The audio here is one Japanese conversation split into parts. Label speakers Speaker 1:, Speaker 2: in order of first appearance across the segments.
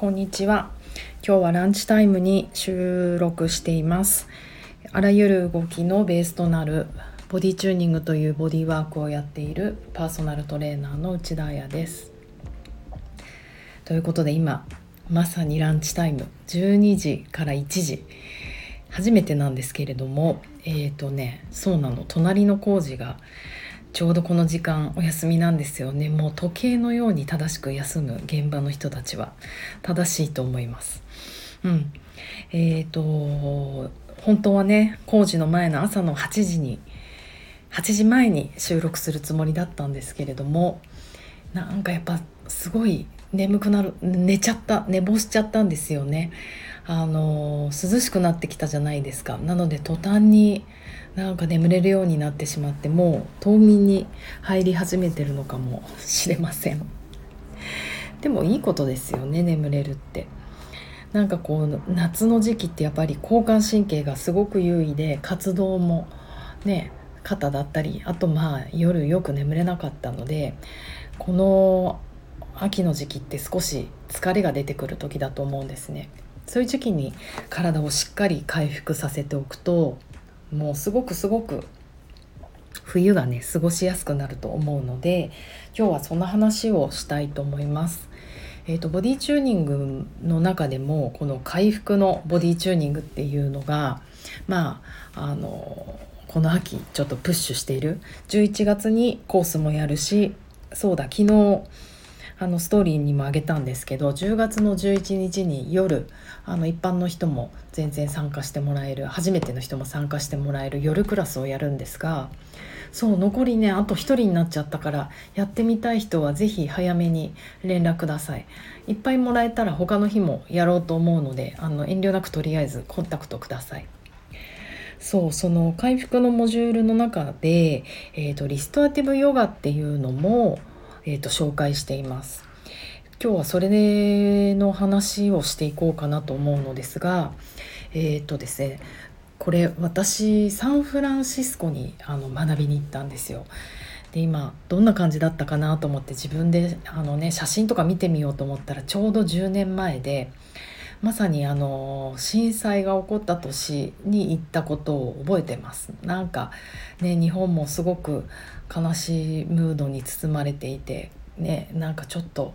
Speaker 1: こんにちは。今日はランチタイムに収録しています。あらゆる動きのベースとなるボディチューニングというボディワークをやっているパーソナルトレーナーの内田彩です。ということで今まさにランチタイム。12時から1時。初めてなんですけれどもえっ、ー、とねそうなの。隣の工事がちょうどこの時間お休みなんですよね。もう時計のように正しく休む現場の人たちは。正しいと思います。うん。えっ、ー、と本当はね工事の前の朝の8時に8時前に収録するつもりだったんですけれどもなんかやっぱすごい眠くなる寝ちゃった寝坊しちゃったんですよね。あの涼しくなってきたじゃないですか。なので途端になんか眠れるようになってしまってもう冬眠に入り始めてるのかもしれません。でもいいことですよね眠れるって。なんかこう夏の時期ってやっぱり交感神経がすごく優位で活動もね肩だったりあとまあ夜よく眠れなかったのでこの秋の時期って少し疲れが出てくる時だと思うんですね。そういう時期に体をしっかり回復させておくともうすごくすごく冬がね過ごしやすくなると思うので今日はそんな話をしたいと思います。えーと、ボディチューニングの中でもこの回復のボディチューニングっていうのがまああのこの秋ちょっとプッシュしている11月にコースもやるしそうだ昨日あのストーリーにもあげたんですけど10月の11日に夜あの一般の人も全然参加してもらえる初めての人も参加してもらえる夜クラスをやるんですがそう残りねあと1人になっちゃったからやってみたい人は是非早めに連絡ください。いっぱいもらえたら他の日もやろうと思うのであの遠慮なくとりあえずコンタクトください。そうその回復のモジュールの中で、えーとリストアティブヨガっていうのもえーと、紹介しています。今日はそれの話をしていこうかなと思うのですがえっ、ー、とですねこれ私サンフランシスコにあの学びに行ったんですよ。で今どんな感じだったかなと思って自分であの、ね、写真とか見てみようと思ったらちょうど10年前でまさにあの震災が起こった年に行ったことを覚えてますなんかね日本もすごく悲しいムードに包まれていてねなんかちょっと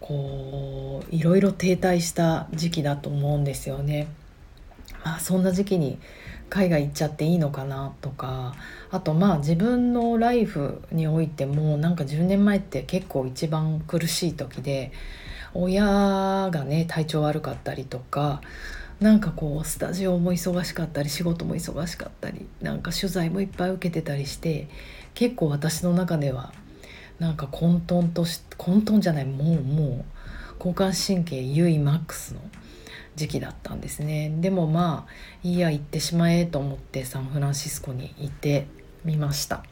Speaker 1: こういろいろ停滞した時期だと思うんですよね。まあ、そんな時期に海外行っちゃっていいのかなとかあとまあ自分のライフにおいてもなんか10年前って結構一番苦しい時で親がね体調悪かったりとかなんかこうスタジオも忙しかったり仕事も忙しかったりなんか取材もいっぱい受けてたりして結構私の中ではなんか混沌とし混沌じゃないもうもう交感神経優位マックスの時期だったんですね。でもまあいいや行ってしまえと思ってサンフランシスコに行ってみました。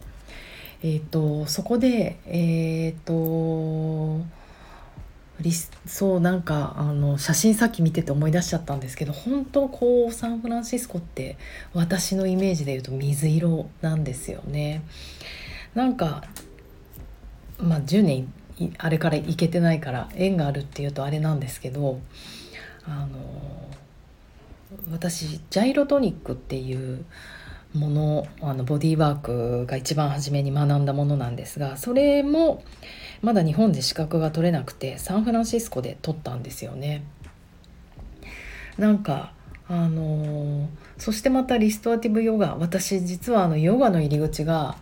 Speaker 1: えっ、ー、とそこでえっ、ー、とそうなんかあの写真さっき見てて思い出しちゃったんですけど本当こうサンフランシスコって私のイメージで言うと水色なんですよね。なんかまあ10年あれから行けてないから縁があるっていうとあれなんですけどあの私ジャイロトニックっていうものあのボディーワークが一番初めに学んだものなんですがそれもまだ日本で資格が取れなくてサンフランシスコで取ったんですよね。なんかあのそしてまたリストアティブヨガ私実はあのヨガの入り口が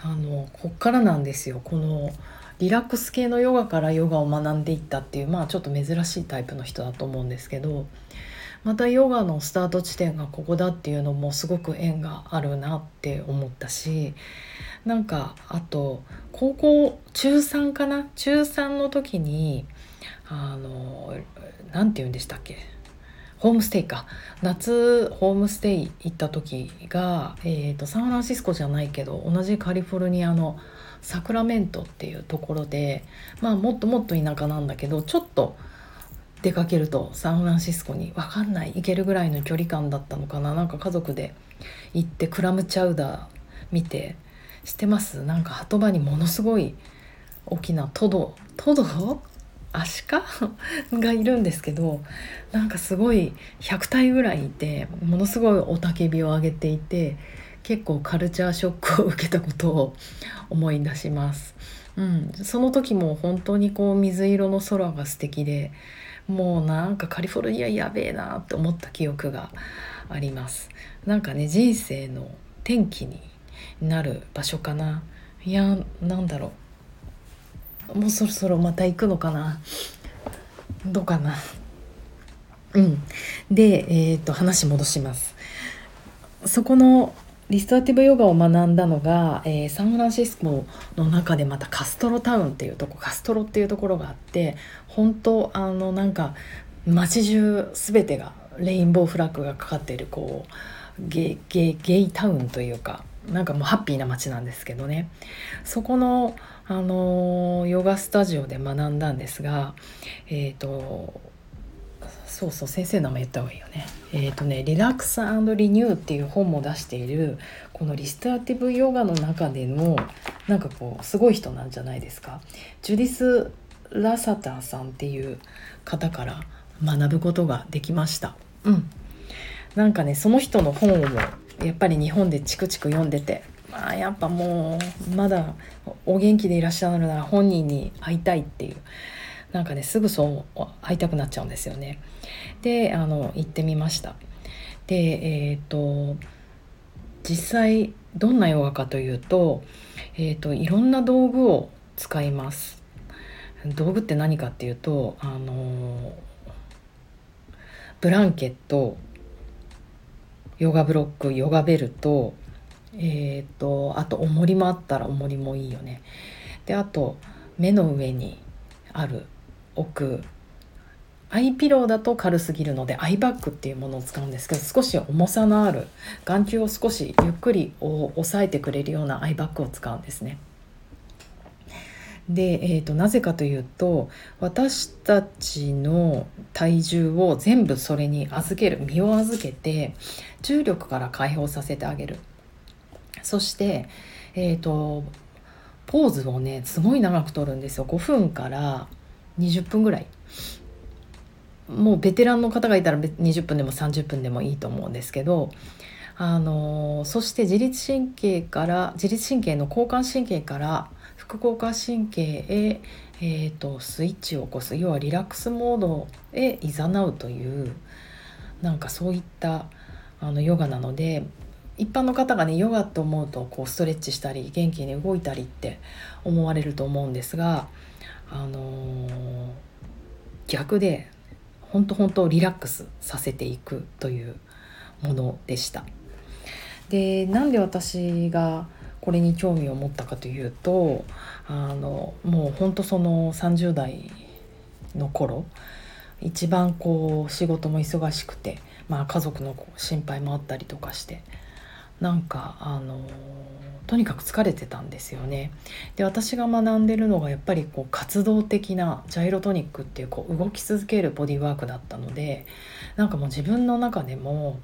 Speaker 1: あのこっからなんですよこのリラックス系のヨガからヨガを学んでいったっていうまあちょっと珍しいタイプの人だと思うんですけどまたヨガのスタート地点がここだっていうのもすごく縁があるなって思ったしなんかあと高校中3かな？中3の時にあの何て言うんでしたっけ？ホームステイか。夏ホームステイ行った時が、えーと、サンフランシスコじゃないけど同じカリフォルニアのサクラメントっていうところでまあもっともっと田舎なんだけどちょっと出かけるとサンフランシスコに分かんない行けるぐらいの距離感だったのかな。なんか家族で行ってクラムチャウダー見て知ってます？なんか鳩場にものすごい大きなトドトドアシカ？がいるんですけどなんかすごい100体ぐらいいてものすごい雄たけびを上げていて結構カルチャーショックを受けたことを思い出します。うん、その時も本当にこう水色の空が素敵でもうなんかカリフォルニアやべえなって思った記憶があります。なんかね人生の転機になる場所かな。いやなんだろう。もうそろそろまた行くのかな。どうかな。うん。でえっ、と話戻します。そこのリストラティブヨガを学んだのが、えー、サンフランシスコの中でまたカストロタウンっていうとこカストロっていうところがあって本当あのなんか街中全てがレインボーフラッグがかかっているこうゲゲゲイタウンというかなんかもうハッピーな街なんですけどね。そこの、あのヨガスタジオで学んだんですがえっ、ー、とそうそう先生の名前言った方がいいよね。えっ、ー、とね「リラックスリニュー」っていう本も出しているこのリスターティブヨガの中でのなんかこうすごい人なんじゃないですか。ジュディス・ラサターさんっていう方から学ぶことができました。うん。なんかねその人の本をやっぱり日本でチクチク読んでてまあやっぱもうまだお元気でいらっしゃるなら本人に会いたいっていうなんかねすぐそう会いたくなっちゃうんですよね。であの行ってみました。でえっ、ー、と実際どんなヨガかというと,、えーと、いろんな道具を使います。道具って何かっていうとあのブランケットヨガブロックヨガベルトえっ、ー、とあと重りもあったら重りもいいよね。であと目の上にある置くアイピローだと軽すぎるのでアイバッグっていうものを使うんですけど少し重さのある眼球を少しゆっくり押さえてくれるようなアイバッグを使うんですね。で、えーと、なぜかというと私たちの体重を全部それに預ける身を預けて重力から解放させてあげる。そして、えーとポーズをねすごい長く取るんですよ。5分から20分ぐらい。もうベテランの方がいたら20分でも30分でもいいと思うんですけどあのそして自律神経から自律神経の交感神経から副交感神経へ、えーと、スイッチを起こす要はリラックスモードへいざなうというなんかそういったあのヨガなので一般の方がねヨガと思うとこうストレッチしたり元気に動いたりって思われると思うんですがあの、逆で本当本当リラックスさせていくというものでした。でなんで私がこれに興味を持ったかというとあのもう本当その30代の頃一番こう仕事も忙しくて、まあ、家族の心配もあったりとかしてなんかあのとにかく疲れてたんですよね。で私が学んでるのがやっぱりこう活動的なジャイロトニックっていうこう動き続けるボディワークだったのでなんかもう自分の中でも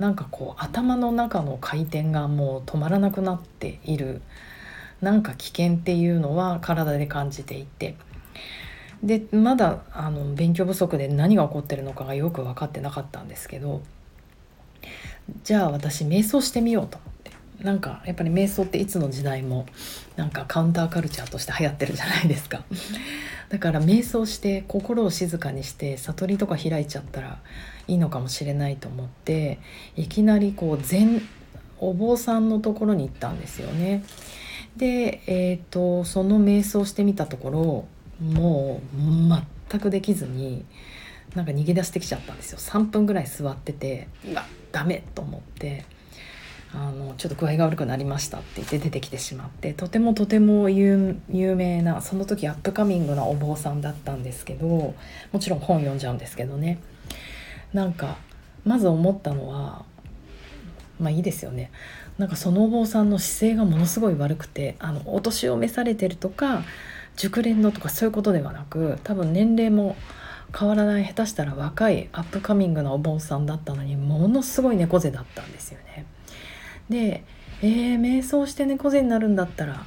Speaker 1: なんかこう頭の中の回転がもう止まらなくなっているなんか危険っていうのは体で感じていて。でまだあの勉強不足で何が起こってるのかがよく分かってなかったんですけどじゃあ私瞑想してみようと思って。なんかやっぱり瞑想っていつの時代もなんかカウンターカルチャーとして流行ってるじゃないですか。だから瞑想して心を静かにして悟りとか開いちゃったらいいのかもしれないと思っていきなりこう禅お坊さんのところに行ったんですよね。で、えーと、その瞑想してみたところもう全くできずになんか逃げ出してきちゃったんですよ。3分ぐらい座っててうわ。ダメと思ってあのちょっと具合が悪くなりましたって言って出てきてしまってとてもとても有名なその時アップカミングなお坊さんだったんですけどもちろん本読んじゃうんですけどね。なんかまず思ったのはまあいいですよね。なんかそのお坊さんの姿勢がものすごい悪くてあのお年を召されてるとか熟練のとかそういうことではなく多分年齢も変わらない下手したら若いアップカミングなお坊さんだったのにものすごい猫背だったんですよね。でえー、瞑想して猫背になるんだったら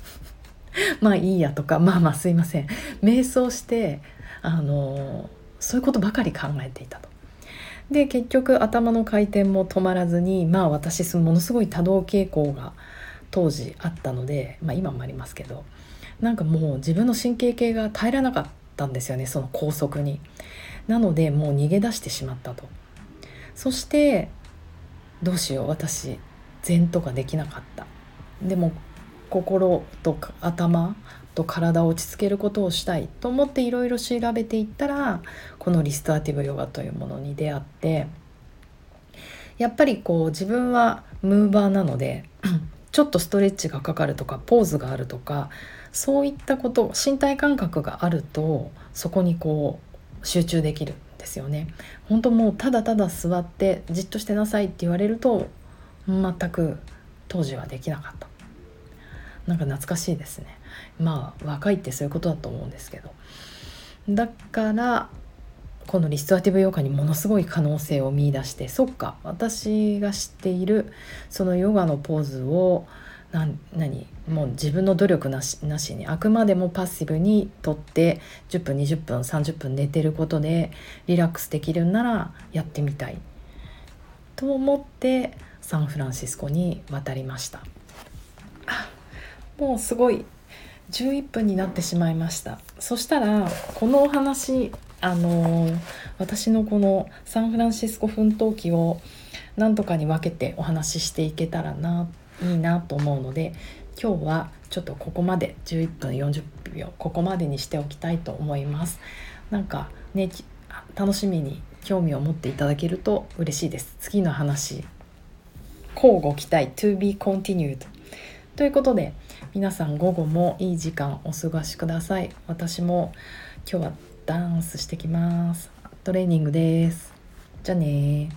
Speaker 1: まあいいやとかまあまあすいません瞑想してあのそういうことばかり考えていたと。で結局頭の回転も止まらずにまあ私ものすごい多動傾向が当時あったので、まあ、今もありますけどなんかもう自分の神経系が耐えらなかったたんですよねその高速に。なのでもう逃げ出してしまったと。そしてどうしよう私禅とかできなかったでも心と頭と体を落ち着けることをしたいと思っていろいろ調べていったらこのリストアティブヨガというものに出会ってやっぱりこう自分はムーバーなのでちょっとストレッチがかかるとかポーズがあるとかそういったこと身体感覚があるとそこにこう集中できるんですよね。本当もうただただ座ってじっとしてなさいって言われると全く当時はできなかった。なんか懐かしいですね。まあ若いってそういうことだと思うんですけど。だからこのリストアティブヨガにものすごい可能性を見いだしてそっか私が知っているそのヨガのポーズを何何もう自分の努力なしなしにあくまでもパッシブにとって10分20分30分寝てることでリラックスできるんならやってみたい。と思ってサンフランシスコに渡りました。もうすごい11分になってしまいました。そしたらこのお話あの私のこのサンフランシスコ奮闘記を何とかに分けてお話ししていけたらないいなと思うので今日はちょっとここまで11分40秒ここまでにしておきたいと思います。なんかね楽しみに興味を持っていただけると嬉しいです。次の話交互期待 to be continued ということで皆さん午後もいい時間お過ごしください。私も今日はダンスしてきます。トレーニングです。じゃあね